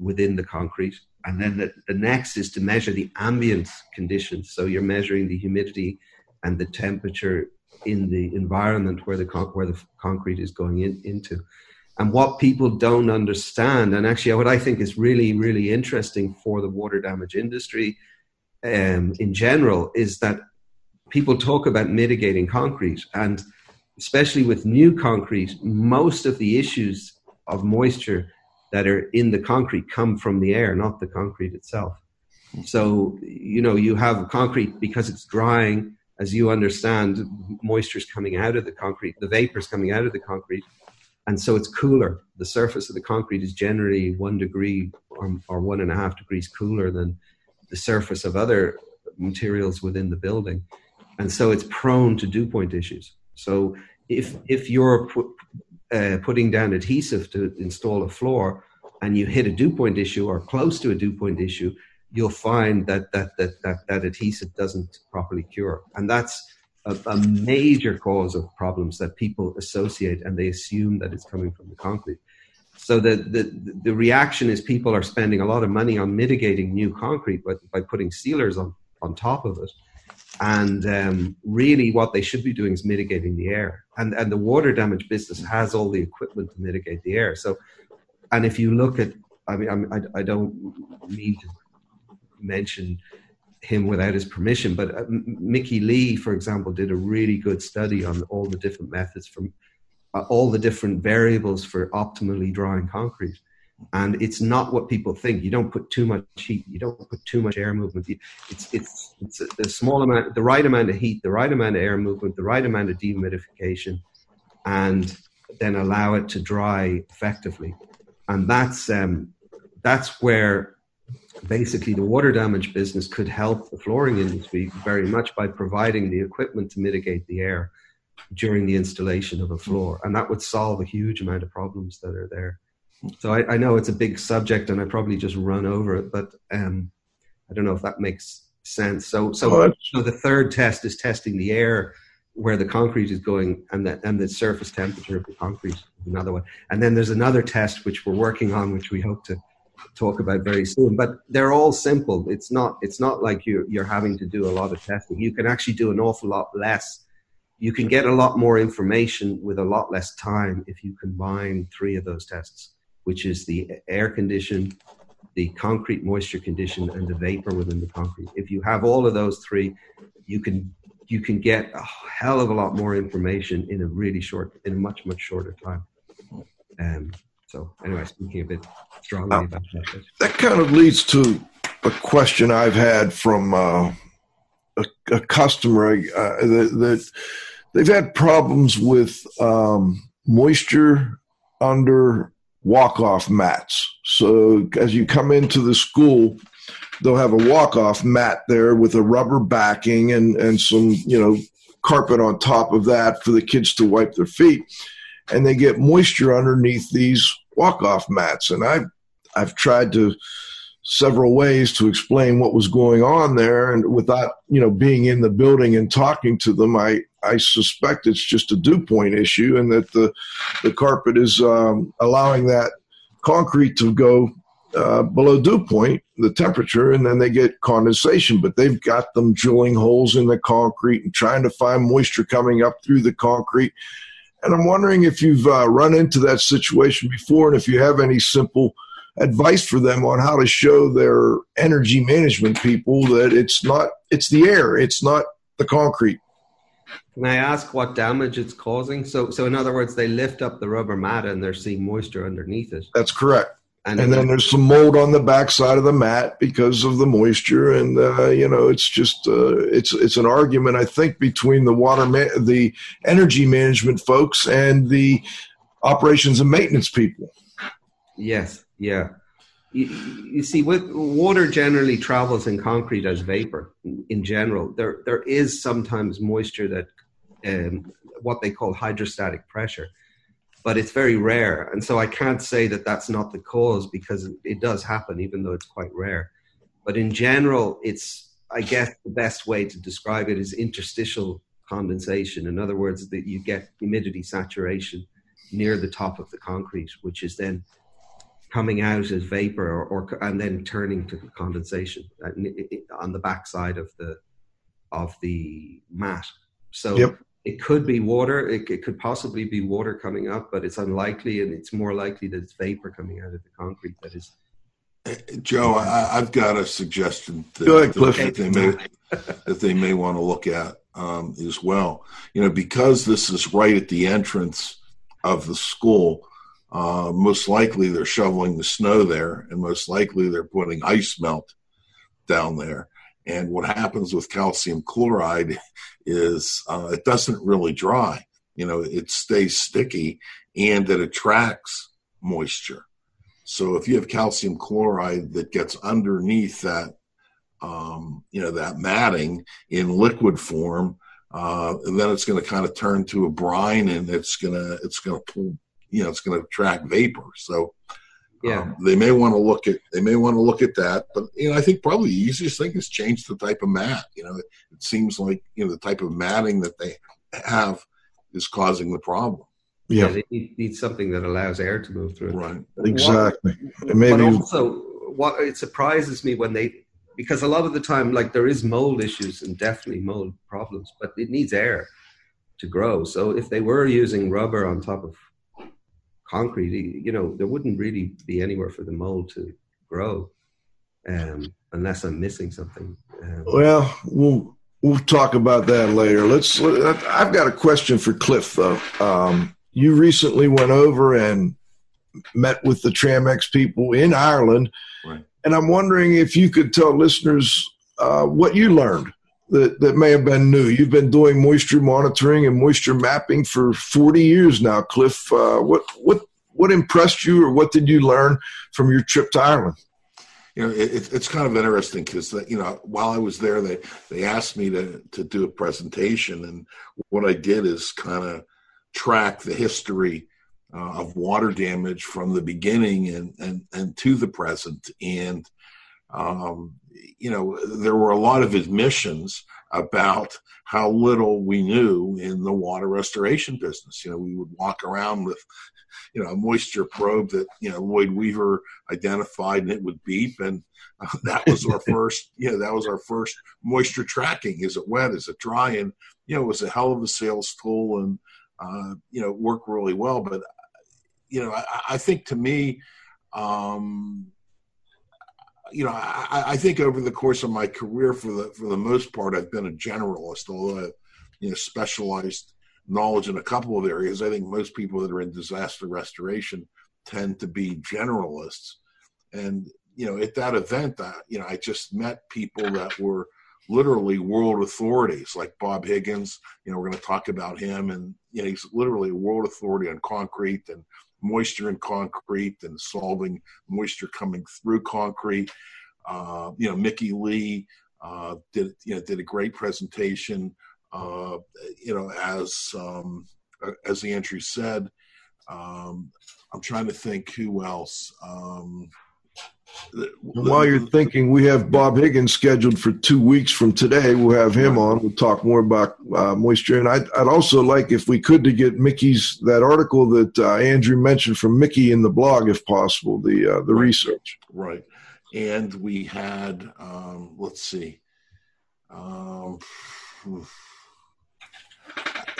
within the concrete. And then the, the next is to measure the ambient conditions. So you're measuring the humidity and the temperature in the environment where the con- where the concrete is going in, into. And what people don't understand, and actually what I think is really really interesting for the water damage industry um, in general, is that people talk about mitigating concrete, and especially with new concrete, most of the issues of moisture that are in the concrete come from the air, not the concrete itself. So, you know, you have concrete because it's drying, as you understand, moisture is coming out of the concrete, the vapor's coming out of the concrete, and so it's cooler. The surface of the concrete is generally one degree or, or one and a half degrees cooler than the surface of other materials within the building. And so it's prone to dew point issues. So if if you're uh, putting down adhesive to install a floor and you hit a dew point issue or close to a dew point issue, you'll find that that that that, that adhesive doesn't properly cure, and that's a, a, major cause of problems that people associate and they assume that it's coming from the concrete. So the, the, the reaction is people are spending a lot of money on mitigating new concrete by, by putting sealers on, on top of it. And um, really, what they should be doing is mitigating the air. And, and the water damage business has all the equipment to mitigate the air. So, and if you look at, I mean, I, I don't need to mention him without his permission, but uh, Mickey Lee, for example, did a really good study on all the different methods from uh, all the different variables for optimally drying concrete and it's not what people think. You don't put too much heat. You don't put too much air movement. It's it's it's a small amount, the right amount of heat, the right amount of air movement, the right amount of dehumidification, and then allow it to dry effectively. And that's um, that's where basically the water damage business could help the flooring industry very much by providing the equipment to mitigate the air during the installation of a floor, and that would solve a huge amount of problems that are there. So I, I, know it's a big subject, and I probably just run over it, but um, I don't know if that makes sense. So, so, so the third test is testing the air where the concrete is going, and the and the surface temperature of the concrete. is Another one, and then there's another test which we're working on, which we hope to talk about very soon. But they're all simple. It's not it's not like you're you're having to do a lot of testing. You can actually do an awful lot less. You can get a lot more information with a lot less time if you combine three of those tests which is the air condition, the concrete moisture condition, and the vapor within the concrete. If you have all of those three, you can you can get a hell of a lot more information in a really short, in a much much shorter time. Um, so, anyway, speaking a bit strongly uh, about that. That kind of leads to a question I've had from uh, a, a, customer uh, that, that, they've had problems with um, moisture under walk off mats. So as you come into the school, they'll have a walk off mat there with a rubber backing and, and some, you know, carpet on top of that for the kids to wipe their feet. And they get moisture underneath these walk off mats. And I've, I've tried to several ways to explain what was going on there. And without, you know, being in the building and talking to them, I, I suspect it's just a dew point issue, and that the the carpet is um, allowing that concrete to go uh, below dew point, the temperature, and then they get condensation. But they've got them drilling holes in the concrete and trying to find moisture coming up through the concrete. And I'm wondering if you've uh, run into that situation before, and if you have any simple advice for them on how to show their energy management people that it's not it's the air, it's not the concrete. Can I ask what damage it's causing? So, so in other words, they lift up the rubber mat and they're seeing moisture underneath it. That's correct. And, and then there's some mold on the backside of the mat because of the moisture, and uh, you know it's just uh, it's it's an argument I think between the water ma- the energy management folks and the operations and maintenance people. Yes, yeah. You, you, see, water generally travels in concrete as vapor. In general, there there is sometimes moisture that um, what they call hydrostatic pressure, but it's very rare. And so I can't say that that's not the cause because it does happen, even though it's quite rare. But in general, it's I guess the best way to describe it is interstitial condensation. In other words, that you get humidity saturation near the top of the concrete, which is then coming out as vapor or, or and then turning to condensation on the backside of the of the mat. So yep. it could be water. It, it, could possibly be water coming up, but it's unlikely, and it's more likely that it's vapor coming out of the concrete that is. Uh, Joe, I, have got a suggestion that, ahead, that, they may that they may want to look at um, as well. You know, because this is right at the entrance of the school uh, most likely they're shoveling the snow there, and most likely they're putting ice melt down there. And what happens with calcium chloride is uh, it doesn't really dry. You know, it stays sticky and it attracts moisture. So if you have calcium chloride that gets underneath that, um, you know, that matting in liquid form, uh, and then it's going to kind of turn to a brine, and it's gonna it's gonna pull you know it's going to attract vapor. So yeah, um, they may want to look at they may want to look at that. But you know, I think probably the easiest thing is change the type of mat. You know, it, it seems like you know the type of matting that they have is causing the problem. Yeah, yeah they need, need, something that allows air to move through it. Right. Exactly. What, maybe but also, what it surprises me when they because a lot of the time, like there is mold issues and definitely mold problems, but it needs air to grow. So if they were using rubber on top of concrete, you know, there wouldn't really be anywhere for the mold to grow um, unless I'm missing something. Um, well, we'll we'll talk about that later. Let's. Let, I've got a question for Cliff though. Um, you recently went over and met with the Tramex people in Ireland, right. and I'm wondering if you could tell listeners uh, what you learned that, that may have been new. You've been doing moisture monitoring and moisture mapping for 40 years now, Cliff. Uh, what what what impressed you, or what did you learn from your trip to Ireland? You know, it, it's kind of interesting because you know while I was there, they they asked me to to do a presentation, and what I did is kind of track the history uh, of water damage from the beginning and and and to the present, and um, you know, there were a lot of admissions about how little we knew in the water restoration business. You know, we would walk around with, you know, a moisture probe that, you know, Lloyd Weaver identified and it would beep. And uh, that was our first, you know, that was our first moisture tracking. Is it wet? Is it dry? And, you know, it was a hell of a sales tool and, uh, you know, worked really well. But, you know, I, I think to me, um, you know, I, I, think over the course of my career, for the for the most part, I've been a generalist. Although I've, you know, specialized knowledge in a couple of areas. I think most people that are in disaster restoration tend to be generalists. And you know, at that event, I, you know, I just met people that were literally world authorities, like Bob Higgins. You know, we're going to talk about him, and you know, he's literally a world authority on concrete and moisture in concrete and solving moisture coming through concrete. Uh, you know, Mickey Lee uh, did you know did a great presentation. Uh, you know, as um, as Andrew said, um, I'm trying to think who else. Um, while you're thinking, we have Bob Higgins scheduled for two weeks from today. We'll have him on. We'll talk more about uh, moisture. And I'd, I'd, also like, if we could, to get Mickey's that article that uh, Andrew mentioned from Mickey in the blog, if possible, the uh, the right. research. Right. And we had, um, let's see. Um,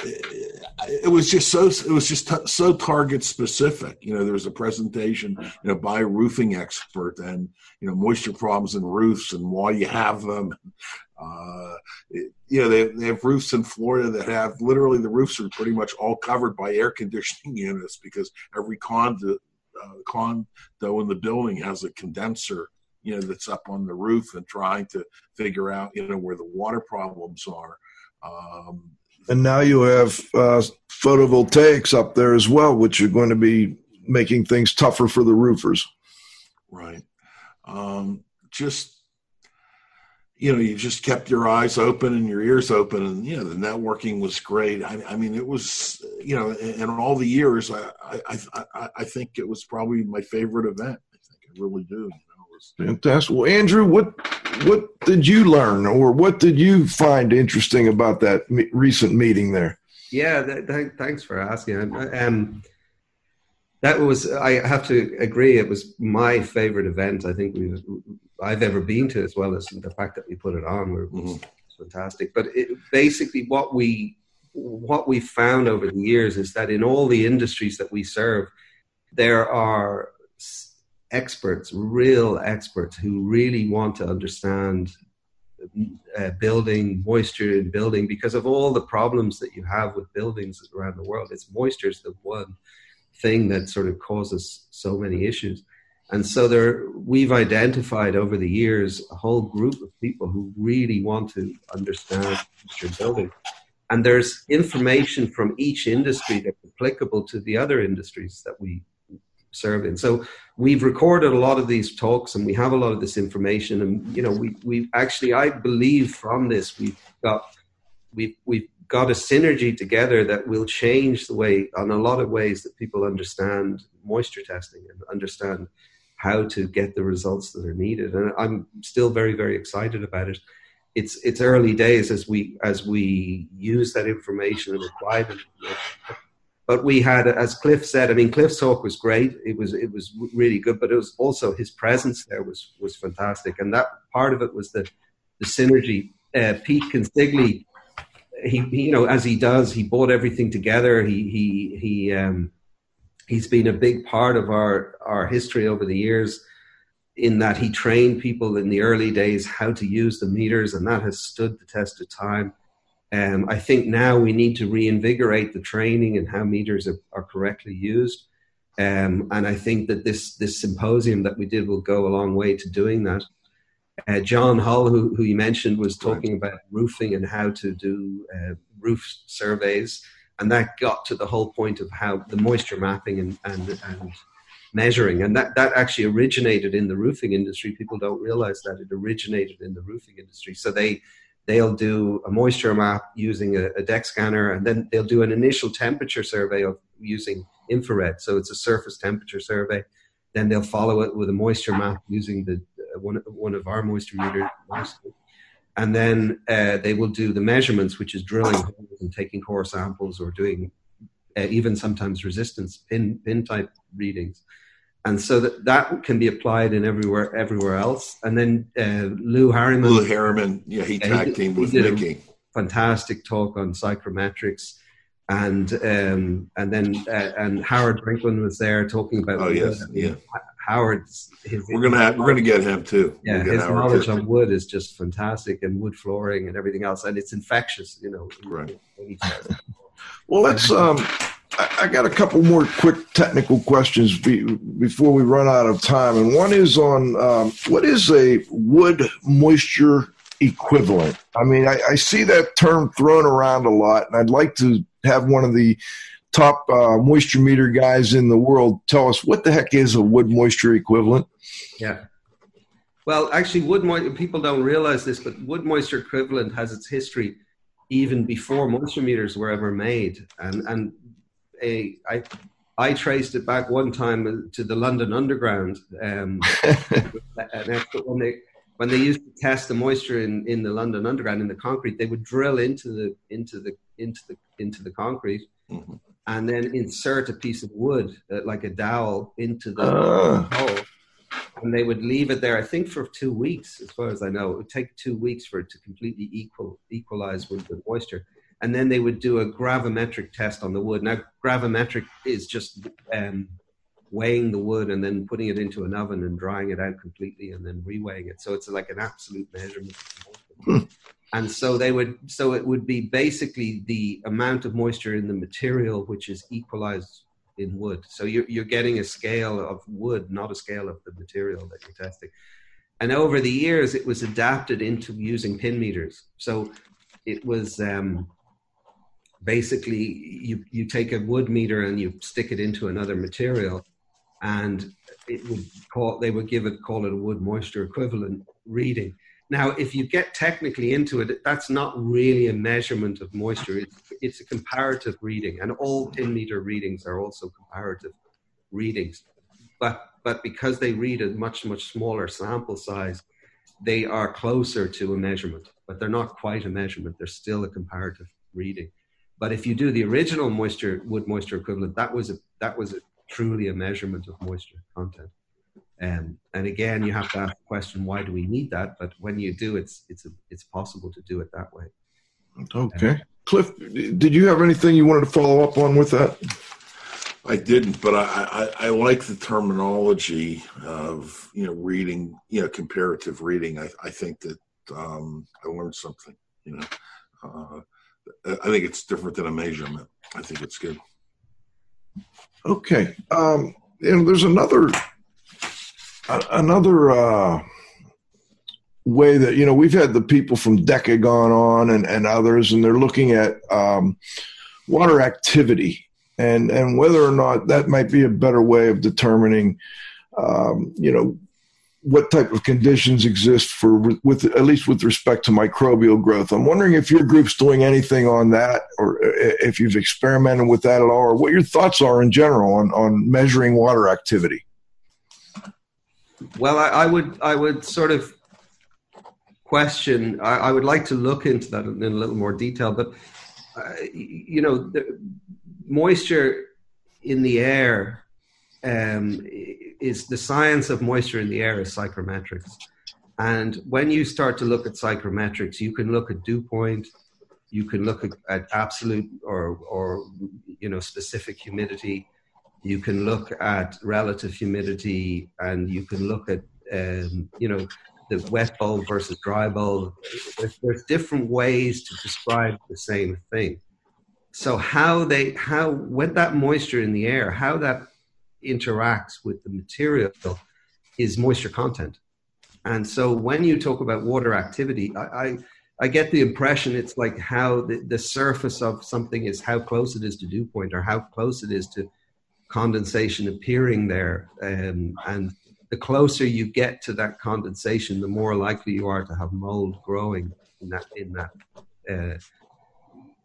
it was just so it was just t- so target specific. You know there was a presentation you know by a roofing expert and you know moisture problems in roofs and why you have them. Uh, it, you know they, they have roofs in florida that have literally the roofs are pretty much all covered by air conditioning units because every condo uh, condo in the building has a condenser you know that's up on the roof and trying to figure out you know where the water problems are. Um, and now you have uh, photovoltaics up there as well, which are going to be making things tougher for the roofers. Right. Um, just you know, you just kept your eyes open and your ears open, and you know the networking was great. I, I mean, it was you know, in, in all the years, I, I I I think it was probably my favorite event. I think I really do. You know, was, Fantastic. Well, Andrew, what what did you learn, or what did you find interesting about that me- recent meeting there? Yeah, th- th- thanks for asking. Um, that was I have to agree. It was my favorite event. I think we've—I've ever been to, as well as the fact that we put it on. It was mm-hmm. fantastic. But it, basically, what we what we found over the years is that in all the industries that we serve, there are experts, real experts who really want to understand uh, building, moisture in building, because of all the problems that you have with buildings around the world. It's moisture is the one thing that sort of causes so many issues. And so there, we've identified over the years a whole group of people who really want to understand moisture building. And there's information from each industry that's applicable to the other industries that we serving. So we've recorded a lot of these talks and we have a lot of this information. And, you know, we, we've actually, I believe from this, we've got, we've, we've got a synergy together that will change the way, on a lot of ways that people understand moisture testing and understand how to get the results that are needed. And I'm still very, very excited about it. It's, it's early days as we, as we use that information and apply it but we had, as Cliff said, I mean, Cliff's talk was great. It was it was really good, but it was also his presence there was was fantastic, and that part of it was the the synergy. Uh, Pete Consigli, he, he, you know, as he does, he brought everything together. He he he um, he's been a big part of our our history over the years in that he trained people in the early days how to use the meters, and that has stood the test of time. Um, I think now we need to reinvigorate the training and how meters are, are correctly used. Um, and I think that this this symposium that we did will go a long way to doing that. Uh, John Hull, who, who you mentioned, was talking about roofing and how to do uh, roof surveys, and that got to the whole point of how the moisture mapping and, and, and measuring, and that that actually originated in the roofing industry. People don't realize that it originated in the roofing industry. So they they'll do a moisture map using a, a deck scanner, and then they'll do an initial temperature survey of using infrared. So it's a surface temperature survey. Then they'll follow it with a moisture map using the uh, one one of our moisture meters. And then uh, they will do the measurements, which is drilling holes and taking core samples or doing uh, even sometimes resistance pin pin type readings and so that that can be applied in everywhere everywhere else. And then uh, Lew Harriman, Lew Harriman, yeah, he tag teamed with Mickey. fantastic talk on psychrometrics, and um, and then uh, and Howard Brickman was there talking about. Oh yes, yeah. Howard's. His, we're gonna have, we're gonna get him too. Yeah, his Howard knowledge too. on wood is just fantastic, and wood flooring and everything else, and it's infectious. You know. Right. well, let's um I got a couple more quick technical questions be, before we run out of time. And one is on um, what is a wood moisture equivalent? I mean, I, I, see that term thrown around a lot, and I'd like to have one of the top uh, moisture meter guys in the world tell us what the heck is a wood moisture equivalent? Yeah. Well, actually, wood mo- people don't realize this, but wood moisture equivalent has its history even before moisture meters were ever made. And, and a I I traced it back one time to the London Underground. Um, when they when they used to test the moisture in, in the London Underground in the concrete, they would drill into the into the into the into the concrete, mm-hmm. and then insert a piece of wood uh, like a dowel into the uh. hole, and they would leave it there. I think for two weeks, as far as I know, it would take two weeks for it to completely equal equalize with the moisture and then they would do a gravimetric test on the wood. Now, gravimetric is just um, weighing the wood and then putting it into an oven and drying it out completely and then reweighing it. So it's like an absolute measurement. Hmm. And so they would, so it would be basically the amount of moisture in the material which is equalized in wood. So you're, you're getting a scale of wood, not a scale of the material that you're testing. And over the years, it was adapted into using pin meters. So it was um, basically you, you take a wood meter and you stick it into another material and it would call they would give it call it a wood moisture equivalent reading. Now if you get technically into it that's not really a measurement of moisture. It's, it's a comparative reading and all pin meter readings are also comparative readings. But but because they read a much much smaller sample size they are closer to a measurement but they're not quite a measurement. They're still a comparative reading but if you do the original moisture wood moisture equivalent, that was a that was a, truly a measurement of moisture content. Um, and again, you have to ask the question, why do we need that? But when you do, it's it's a, it's possible to do it that way. Okay, um, Cliff, did you have anything you wanted to follow up on with that? I didn't, but I, I, I like the terminology of you know reading, you know, comparative reading. I, I think that um, I learned something. You know, uh, I think it's different than a measurement. I think it's good. Okay. Um, and there's another another uh, way that you know we've had the people from Decagon on and, and others, and they're looking at um, water activity and and whether or not that might be a better way of determining, um, you know, what type of conditions exist for with at least with respect to microbial growth. I'm wondering if your group's doing anything on that, or if you've experimented with that at all, or what your thoughts are in general on on measuring water activity. Well, I, I would I would sort of question. I, I, would like to look into that in a little more detail, but uh, you know, moisture in the air um, is the science of moisture in the air is psychrometrics. And when you start to look at psychrometrics, you can look at dew point, you can look at, at absolute or, or you know specific humidity, you can look at relative humidity, and you can look at um, you know the wet bulb versus dry bulb. There's, there's different ways to describe the same thing. So how they how when that moisture in the air, how that interacts with the material is moisture content. And so when you talk about water activity, I, I, I get the impression it's like how the, the surface of something is how close it is to dew point or how close it is to condensation appearing there. Um, and the closer you get to that condensation, the more likely you are to have mold growing in that in that uh,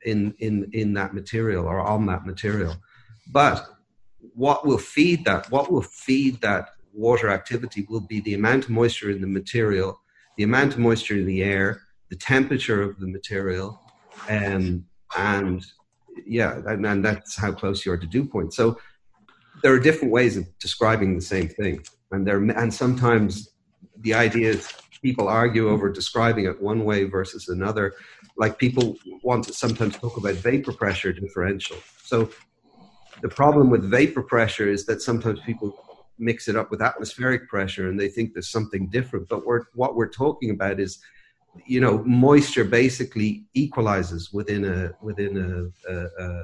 in in in that material or on that material. But what will feed that, what will feed that water activity will be the amount of moisture in the material, the amount of moisture in the air, the temperature of the material, um, and yeah, and, and that's how close you are to dew point. So there are different ways of describing the same thing, and there and sometimes the idea is people argue over describing it one way versus another. Like people want to sometimes talk about vapor pressure differential. So the problem with vapor pressure is that sometimes people mix it up with atmospheric pressure and they think there's something different. But we're, what we're talking about is, you know, moisture basically equalizes within a within a, a, a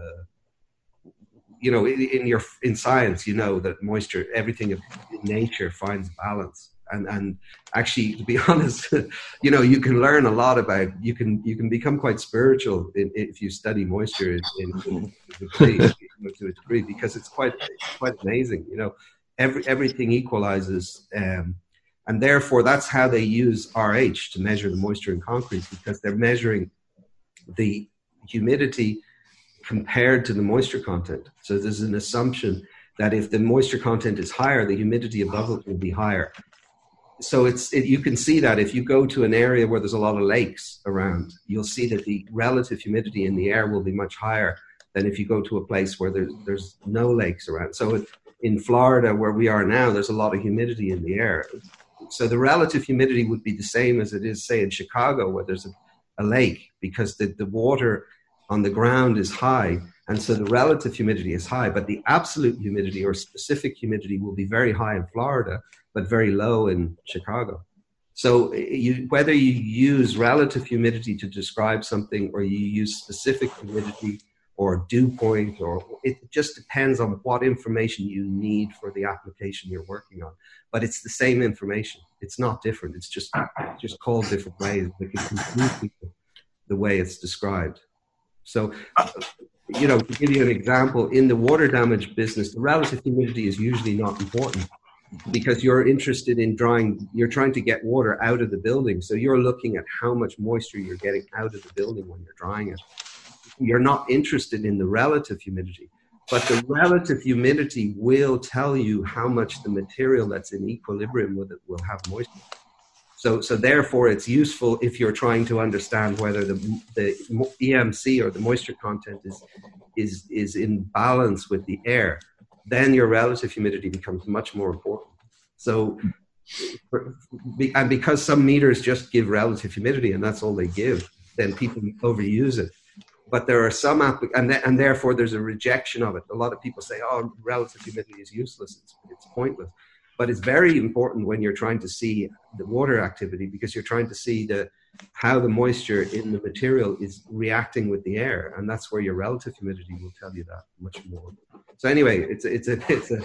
you know, in, in, your in science, you know that moisture, everything in nature finds balance and and actually to be honest you know you can learn a lot about you can you can become quite spiritual in, if you study moisture in, in, in to a degree because it's quite quite amazing you know. Every everything equalizes um, and therefore that's how they use rh to measure the moisture in concrete because they're measuring the humidity compared to the moisture content. So there's an assumption that if the moisture content is higher, the humidity above it will be higher. So it's it, you can see that if you go to an area where there's a lot of lakes around, you'll see that the relative humidity in the air will be much higher than if you go to a place where there's there's no lakes around. So in Florida, where we are now, there's a lot of humidity in the air. So the relative humidity would be the same as it is, say, in Chicago, where there's a, a lake, because the, the water on the ground is high. And so the relative humidity is high, but the absolute humidity or specific humidity will be very high in Florida, but very low in Chicago. So eh, you, whether you use relative humidity to describe something or you use specific humidity or dew point or it just depends on what information you need for the application you're working on. But it's the same information. It's not different. It's just just called different ways the way it's described. So you know to give you an example in the water damage business the relative humidity is usually not important because you're interested in drawing you're trying to get water out of the building. So you're looking at how much moisture you're getting out of the building when you're drying it you're not interested in the relative humidity. But the relative humidity will tell you how much the material that's in equilibrium with it will have moisture. So, so therefore, it's useful if you're trying to understand whether the, the EMC or the moisture content is, is, is in balance with the air. Then your relative humidity becomes much more important. So, and because some meters just give relative humidity and that's all they give, then people overuse it but there are some applic- and, th- and therefore there's a rejection of it. A lot of people say, "Oh, relative humidity is useless; it's, it's pointless." But it's very important when you're trying to see the water activity because you're trying to see the how the moisture in the material is reacting with the air, and that's where your relative humidity will tell you that much more. So anyway, it's it's a it's a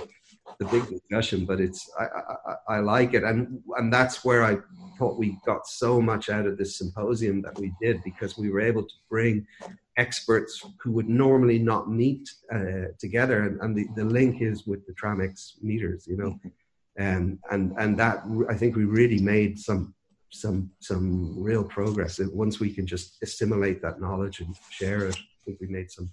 the big discussion, but it's I, I, I like it, and and that's where I thought we got so much out of this symposium that we did because we were able to bring experts who would normally not meet uh, together, and, and the, the link is with the Tramex meters, you know, and and and that I think we really made some some some real progress. Once we can just assimilate that knowledge and share it, I think we made some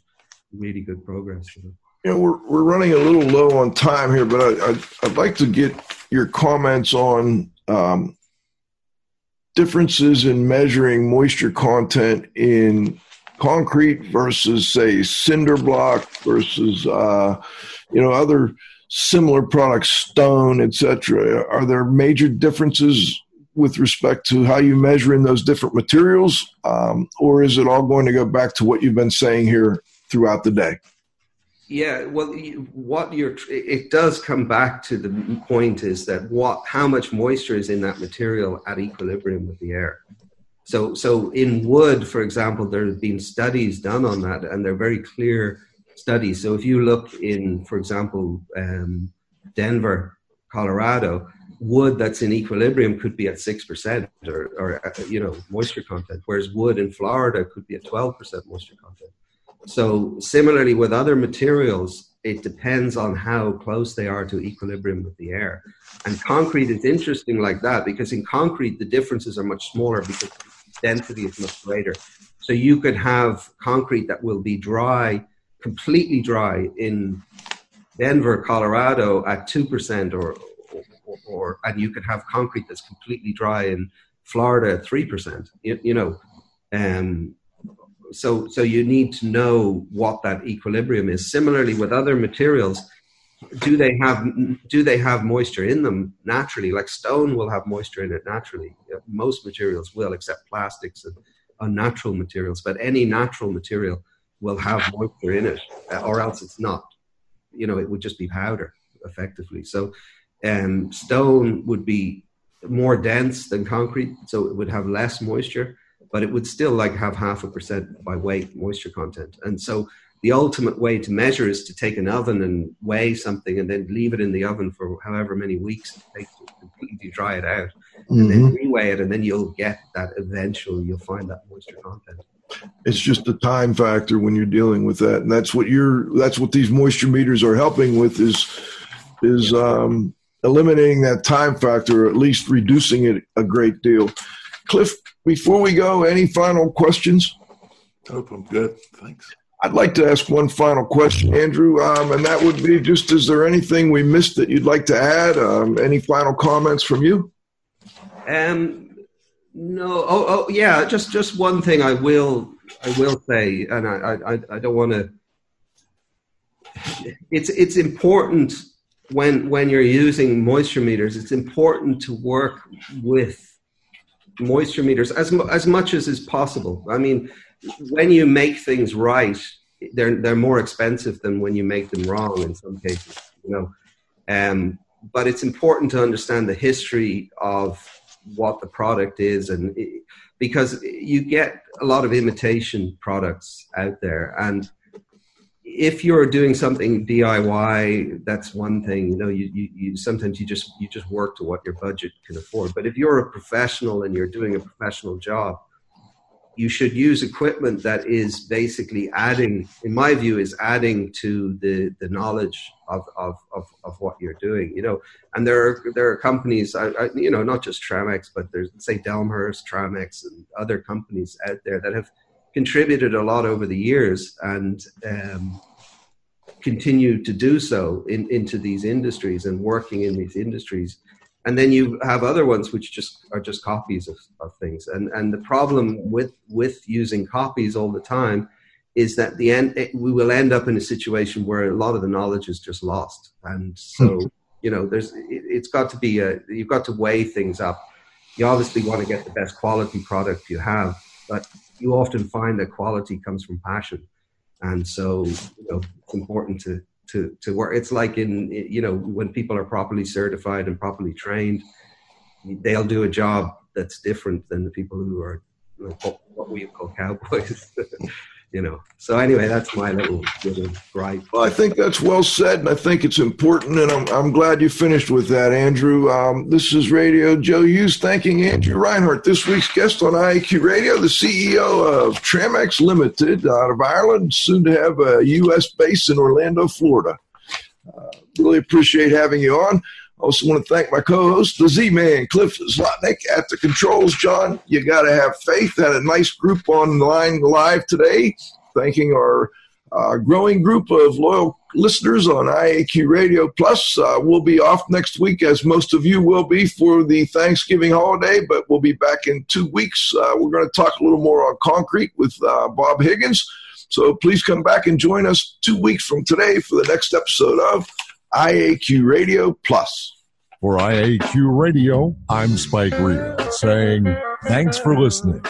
really good progress. You know? You know, we're, we're running a little low on time here, but I, I'd, I'd like to get your comments on um, differences in measuring moisture content in concrete versus say cinder block versus uh, you know other similar products stone etc are there major differences with respect to how you measure in those different materials? Um, or is it all going to go back to what you've been saying here throughout the day yeah, well, what you're it does come back to the point is that what how much moisture is in that material at equilibrium with the air. So, so in wood, for example, there have been studies done on that, and they're very clear studies. So, if you look in, for example, um, Denver, Colorado, wood that's in equilibrium could be at six percent, or, or uh, you know, moisture content, whereas wood in Florida could be at twelve percent moisture content. So, similarly with other materials, it depends on how close they are to equilibrium with the air. And concrete is interesting like that because in concrete the differences are much smaller because density is much greater. So you could have concrete that will be dry, completely dry in Denver, Colorado at 2% or, or, or and you could have concrete that's completely dry in Florida at 3%. You, you know, um, so so you need to know what that equilibrium is. Similarly with other materials, do they have do they have moisture in them naturally? Like stone will have moisture in it naturally. Most materials will, except plastics and unnatural materials. But any natural material will have moisture in it, uh, or else it's not. You know, it would just be powder effectively. So, um, stone would be more dense than concrete, so it would have less moisture, but it would still like have half a percent by weight moisture content. And so the ultimate way to measure is to take an oven and weigh something and then leave it in the oven for however many weeks it takes to completely dry it out mm-hmm. and then mm-hmm. reweigh it and then you'll get that eventually you'll find that moisture content it's just a time factor when you're dealing with that and that's what you're that's what these moisture meters are helping with is is um, eliminating that time factor or at least reducing it a great deal cliff before we go any final questions I Hope I'm good. Thanks. I'd like to ask one final question, Andrew, um, and that would be just: Is there anything we missed that you'd like to add? Um, any final comments from you? Um, no. Oh, oh, yeah. Just, just one thing I will, I will say, and I, I, I don't want to. It's, it's important when when you're using moisture meters. It's important to work with moisture meters as as much as is possible. I mean, when you make things right, they're they're more expensive than when you make them wrong in some cases. You know, um, but it's important to understand the history of what the product is and it, because you get a lot of imitation products out there and if you're doing something DIY, that's one thing. You know, you, you, you, sometimes you just you just work to what your budget can afford. But if you're a professional and you're doing a professional job, you should use equipment that is basically adding, in my view, is adding to the, the knowledge of, of, of, of what you're doing, you know. And there are, there are companies, I, I, you know, not just Tramex, but there's, say, Delmhorst, Tramex, and other companies out there that have contributed a lot over the years and um, continue to do so in, into these industries and working in these industries. And then you have other ones which just are just copies of, of things. And and the problem with with using copies all the time is that the end we will end up in a situation where a lot of the knowledge is just lost. And so hmm. you know there's it, has got to be a you've got to weigh things up. You obviously want to get the best quality product you have but you often find that quality comes from passion and so you know it's important to to to work. It's like in you know when people are properly certified and properly trained, they'll do a job that's different than the people who are you know, what we call cowboys. you know. So anyway, that's my little little gripe. Well, I think that's well said, and I think it's important, and I'm I'm glad you finished with that, Andrew. Um, this is Radio Joe Hughes thanking Andrew Rynhart, this week's guest on IAQ Radio, the CEO of Tramex Limited out of Ireland, soon to have a U.S. base in Orlando, Florida. Uh, really appreciate having you on. Also, want to thank my co-host, the Z-Man, Cliff Zlotnik, at the controls. John, you got to have faith. Had a nice group online live today. Thanking our uh, growing group of loyal listeners on IAQ Radio Plus. Uh, we'll be off next week, as most of you will be, for the Thanksgiving holiday, but we'll be back in two weeks. Uh, we're going to talk a little more on concrete with uh, Bob Higgins. So please come back and join us two weeks from today for the next episode of IAQ Radio Plus. For IAQ Radio, I'm Spike Reed saying thanks for listening.